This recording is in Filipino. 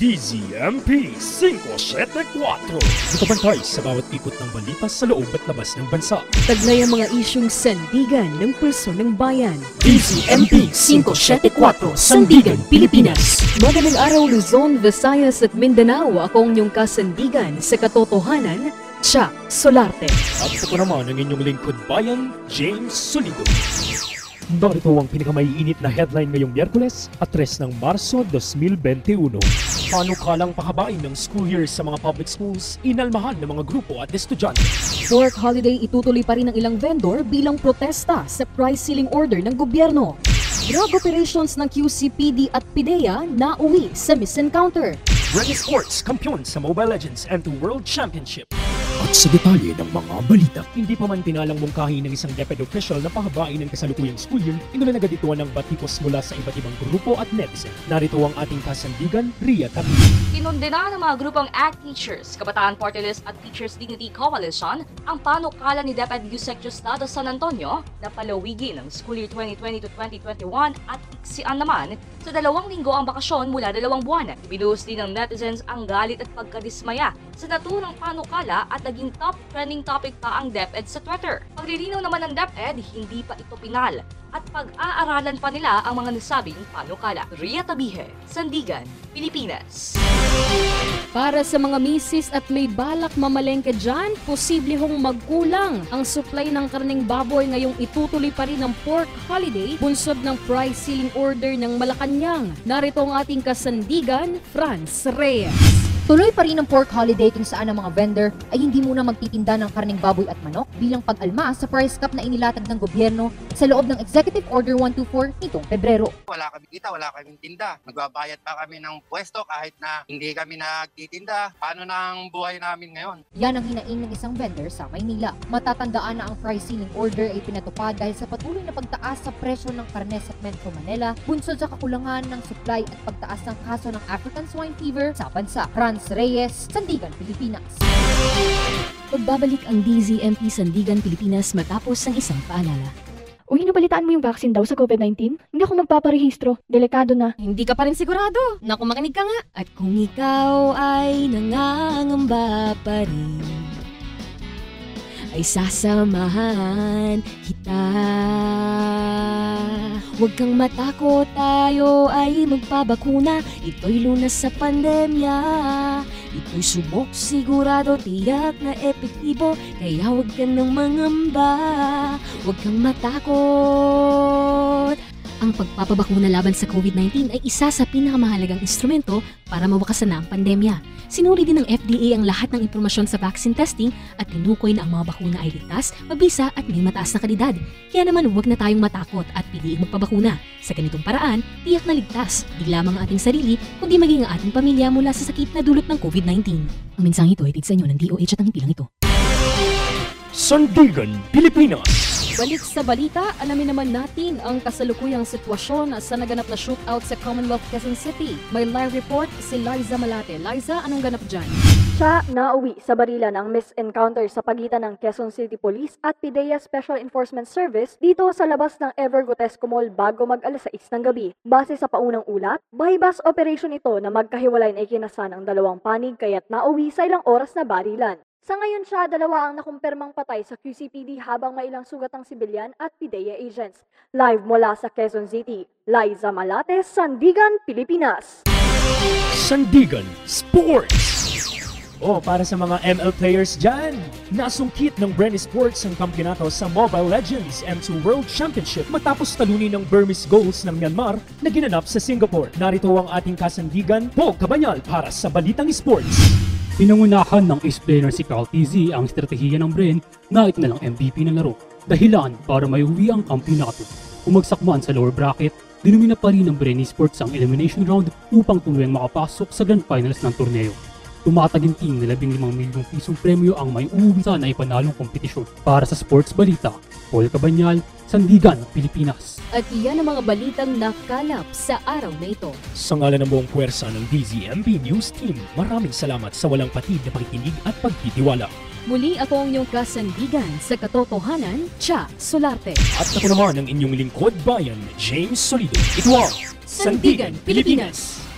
DZMP 574 Nakabantay sa bawat ikot ng balita sa loob at labas ng bansa. Taglay ang mga isyong sandigan ng pulso ng bayan. DZMP 574 Sandigan, Pilipinas. Magandang araw Luzon, Visayas at Mindanao. Ako ang inyong kasandigan sa katotohanan, Chuck Solarte. At ito naman ang inyong lingkod bayan, James Solido. Narito ang pinakamaiinit na headline ngayong Miyerkules at 3 ng Marso 2021. Panukalang pahabain ng school year sa mga public schools, inalmahan ng mga grupo at estudyante. Work holiday itutuloy pa rin ng ilang vendor bilang protesta sa price ceiling order ng gobyerno. Drug operations ng QCPD at PIDEA na uwi sa misencounter. Ready Sports, kampiyon sa Mobile Legends and to World Championship. At sa detalye ng mga balita, hindi pa man pinalang mungkahi ng isang DepEd official na pahabain ng kasalukuyang school year, inulan agad ito ng batikos mula sa iba't ibang grupo at netizen. Narito ang ating kasandigan, Ria Tabi. Kinundena ng mga grupong ACT Teachers, Kabataan Party List at Teachers Dignity Coalition ang panukala ni DepEd Yusek Justado San Antonio na palawigin ang school year 2020 to 2021 at iksian naman sa dalawang linggo ang bakasyon mula dalawang buwan. Binuhos din ng netizens ang galit at pagkadismaya sa naturang panukala at naging top trending topic pa ang DepEd sa Twitter. Paglilinaw naman ng DepEd, hindi pa ito pinal at pag-aaralan pa nila ang mga nasabing panukala. Ria Tabihe, Sandigan, Pilipinas. Para sa mga misis at may balak mamalengke dyan, posible hong magkulang ang supply ng karning baboy ngayong itutuloy pa rin ang pork holiday bunsod ng price ceiling order ng Malacanang. Narito ang ating kasandigan, Franz Reyes. Tuloy pa rin ang pork holiday kung saan ang mga vendor ay hindi muna magtitinda ng karning baboy at manok bilang pag-alma sa price cap na inilatag ng gobyerno sa loob ng Executive Order 124 nitong Pebrero. wala kami kita, wala kaming tinda. Nagbabayad pa kami ng pwesto kahit na hindi kami nagtitinda. Paano na ang buhay namin ngayon? Yan ang hinaing ng isang vendor sa Maynila. Matatandaan na ang price ceiling order ay pinatupad dahil sa patuloy na pagtaas sa presyo ng karne sa Metro Manila, bunsod sa kakulangan ng supply at pagtaas ng kaso ng African swine fever sa bansa. Franz Reyes, Sandigan, Pilipinas. Pagbabalik ang DZMP Sandigan Pilipinas matapos ang isang paalala. Uy, nabalitaan mo yung vaccine daw sa COVID-19? Hindi ako magpaparehistro. Delikado na. Hindi ka pa rin sigurado. Naku, makinig ka nga. At kung ikaw ay nangangamba pa rin, ay sasamahan kita. Huwag kang matakot, tayo ay magpabakuna. Ito'y lunas sa pandemya. Ito'y subok sigurado, tiyak na epektibo. Kaya huwag ka nang mangamba. Huwag kang matakot. Ang pagpapabakuna laban sa COVID-19 ay isa sa pinakamahalagang instrumento para mawakasan na ang pandemya. Sinuri din ng FDA ang lahat ng impormasyon sa vaccine testing at tinukoy na ang mga bakuna ay ligtas, mabisa at may mataas na kalidad. Kaya naman huwag na tayong matakot at piliing magpabakuna. Sa ganitong paraan, tiyak na ligtas, di lamang ang ating sarili, kundi maging ang ating pamilya mula sa sakit na dulot ng COVID-19. Ang mensaheng ito ay sa inyo ng DOH at ang himpilang ito. Sandigan, Pilipinas. Balik sa balita, alamin naman natin ang kasalukuyang sitwasyon sa naganap na shootout sa Commonwealth Quezon City. May live report si Liza Malate. Liza, anong ganap dyan? Siya nauwi sa barilan ang misencounter sa pagitan ng Quezon City Police at PIDEA Special Enforcement Service dito sa labas ng Ever Gotesco Mall bago mag alas 6 ng gabi. Base sa paunang ulat, bypass operation ito na magkahiwalay na ikinasan ang dalawang panig kaya't nauwi sa ilang oras na barilan. Sa ngayon siya, dalawa ang nakumpirmang patay sa QCPD habang may ilang sugat ang sibilyan at PIDEA agents. Live mula sa Quezon City, Liza Malate, Sandigan, Pilipinas. Sandigan Sports. O para sa mga ML players dyan, nasungkit ng Brenny Sports ang kampyonato sa Mobile Legends M2 World Championship matapos talunin ng Burmese Goals ng Myanmar na ginanap sa Singapore. Narito ang ating kasandigan, Paul Cabanyal para sa Balitang Sports. Pinangunahan ng ace-player si Carl TZ ang estratehiya ng Bren na itinalang MVP ng laro. Dahilan para may uwi ang kampyonato. Umagsak man sa lower bracket, dinumina pa rin ng Bren Sports ang elimination round upang tuluyang makapasok sa grand finals ng torneo. Tumataginting na 15 milyong pisong premyo ang may uuwi sa naipanalong kompetisyon. Para sa Sports Balita, Paul Cabanyal, Sandigan, Pilipinas. At iyan ang mga balitang nakalap sa araw na ito. Sa ngalan ng buong puwersa ng DZMP News Team, maraming salamat sa walang patid na pakikinig at pagtitiwala. Muli ako ang inyong kasandigan sa katotohanan, Cha Solarte. At ako naman ang inyong lingkod bayan, James Solido. Ito ang Sandigan, Pilipinas.